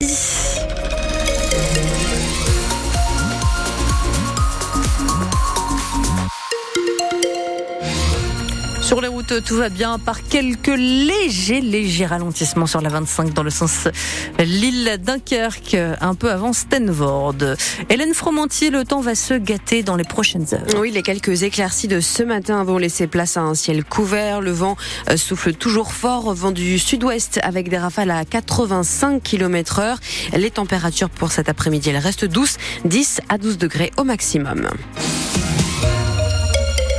This Sur les routes, tout va bien, par quelques légers, légers ralentissements sur la 25 dans le sens Lille-Dunkerque, un peu avant Stenvord. Hélène Fromantier, le temps va se gâter dans les prochaines heures. Oui, les quelques éclaircies de ce matin vont laisser place à un ciel couvert. Le vent euh, souffle toujours fort, vent du sud-ouest avec des rafales à 85 km heure. Les températures pour cet après-midi, elles restent douces, 10 à 12 degrés au maximum.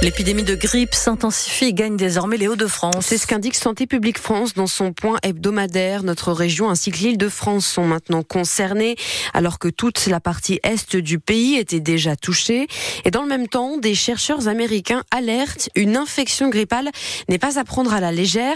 L'épidémie de grippe s'intensifie et gagne désormais les Hauts-de-France. C'est ce qu'indique Santé publique France dans son point hebdomadaire. Notre région ainsi que l'île de France sont maintenant concernées, alors que toute la partie est du pays était déjà touchée. Et dans le même temps, des chercheurs américains alertent une infection grippale n'est pas à prendre à la légère.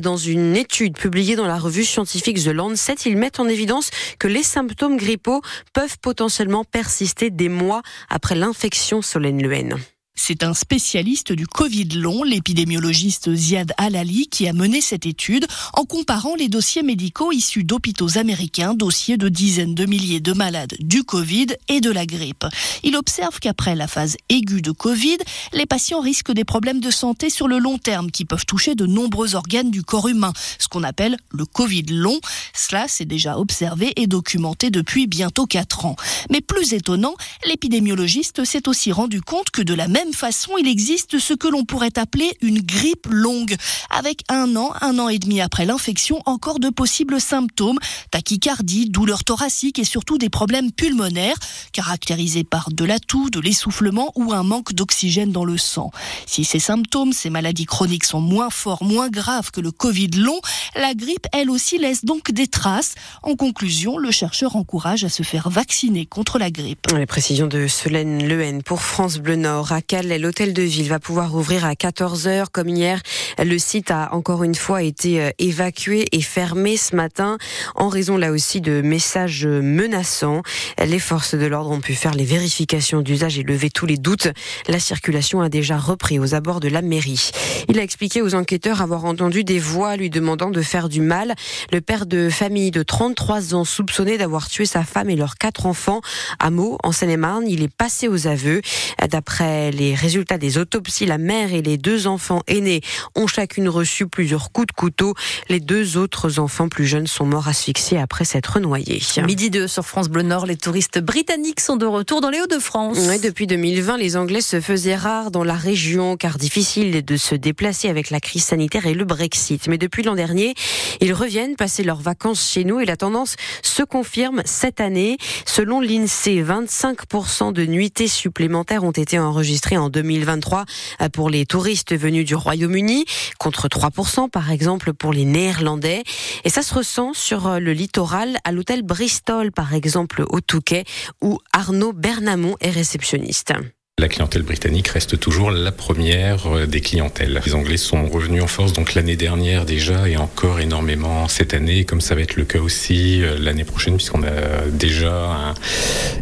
Dans une étude publiée dans la revue scientifique The Lancet, ils mettent en évidence que les symptômes grippaux peuvent potentiellement persister des mois après l'infection, Solène Luen. C'est un spécialiste du Covid long, l'épidémiologiste Ziad Alali, qui a mené cette étude en comparant les dossiers médicaux issus d'hôpitaux américains, dossiers de dizaines de milliers de malades du Covid et de la grippe. Il observe qu'après la phase aiguë de Covid, les patients risquent des problèmes de santé sur le long terme qui peuvent toucher de nombreux organes du corps humain, ce qu'on appelle le Covid long. Cela s'est déjà observé et documenté depuis bientôt quatre ans. Mais plus étonnant, l'épidémiologiste s'est aussi rendu compte que de la même façon, il existe ce que l'on pourrait appeler une grippe longue, avec un an, un an et demi après l'infection, encore de possibles symptômes, tachycardie, douleurs thoraciques et surtout des problèmes pulmonaires, caractérisés par de la toux, de l'essoufflement ou un manque d'oxygène dans le sang. Si ces symptômes, ces maladies chroniques sont moins forts, moins graves que le Covid long, la grippe, elle aussi, laisse donc des traces. En conclusion, le chercheur encourage à se faire vacciner contre la grippe. Les précisions de Solène Lehen pour France Bleu Nord. À l'hôtel de ville va pouvoir ouvrir à 14h comme hier. Le site a encore une fois été euh, évacué et fermé ce matin en raison là aussi de messages menaçants. Les forces de l'ordre ont pu faire les vérifications d'usage et lever tous les doutes. La circulation a déjà repris aux abords de la mairie. Il a expliqué aux enquêteurs avoir entendu des voix lui demandant de faire du mal. Le père de famille de 33 ans soupçonné d'avoir tué sa femme et leurs quatre enfants à Meaux, en Seine-et-Marne, il est passé aux aveux. D'après les les résultats des autopsies, la mère et les deux enfants aînés ont chacune reçu plusieurs coups de couteau. Les deux autres enfants plus jeunes sont morts asphyxiés après s'être noyés. Midi 2 sur France Bleu Nord, les touristes britanniques sont de retour dans les Hauts-de-France. depuis 2020, les Anglais se faisaient rares dans la région car difficile de se déplacer avec la crise sanitaire et le Brexit. Mais depuis l'an dernier, ils reviennent passer leurs vacances chez nous et la tendance se confirme cette année. Selon l'INSEE, 25% de nuitées supplémentaires ont été enregistrées en 2023 euh, pour les touristes venus du Royaume-Uni, contre 3% par exemple pour les Néerlandais. Et ça se ressent sur euh, le littoral, à l'hôtel Bristol par exemple au Touquet, où Arnaud Bernamont est réceptionniste. La clientèle britannique reste toujours la première euh, des clientèles. Les Anglais sont revenus en force donc l'année dernière déjà et encore énormément cette année, comme ça va être le cas aussi euh, l'année prochaine puisqu'on a déjà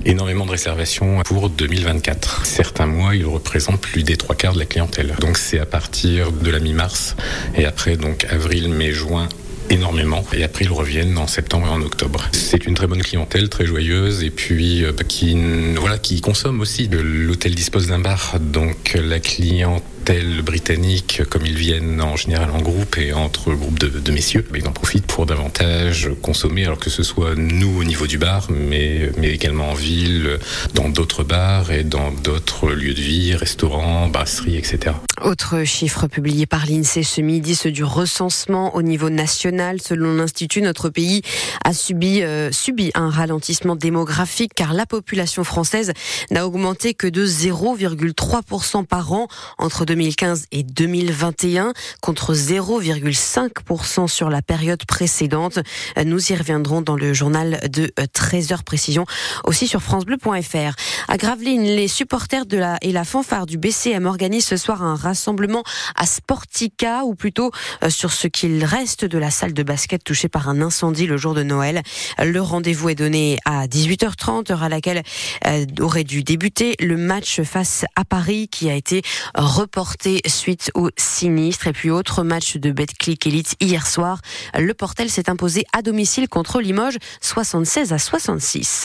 énormément de réservations pour 2024. Certains mois, ils représentent plus des trois quarts de la clientèle. Donc c'est à partir de la mi-mars et après donc avril, mai, juin énormément. Et après, ils reviennent en septembre et en octobre. C'est une très bonne clientèle, très joyeuse, et puis euh, qui, voilà, qui consomme aussi. L'hôtel dispose d'un bar, donc la clientèle tels britanniques, comme ils viennent en général en groupe et entre groupes de, messieurs, ils en profitent pour davantage consommer, alors que ce soit nous au niveau du bar, mais, mais également en ville, dans d'autres bars et dans d'autres lieux de vie, restaurants, brasseries, etc. Autre chiffre publié par l'INSEE ce midi, ceux du recensement au niveau national. Selon l'Institut, notre pays a subi, euh, un ralentissement démographique car la population française n'a augmenté que de 0,3% par an entre 2015 et 2021 contre 0,5% sur la période précédente. Nous y reviendrons dans le journal de 13h euh, précision aussi sur francebleu.fr. À Gravelines, les supporters de la et la fanfare du BCM organisent ce soir un rassemblement à Sportica ou plutôt euh, sur ce qu'il reste de la salle de basket touchée par un incendie le jour de Noël. Le rendez-vous est donné à 18h30, heure à laquelle euh, aurait dû débuter le match face à Paris qui a été reporté suite au sinistre. Et puis autre match de Betclic Elite hier soir. Le Portel s'est imposé à domicile contre Limoges 76 à 66.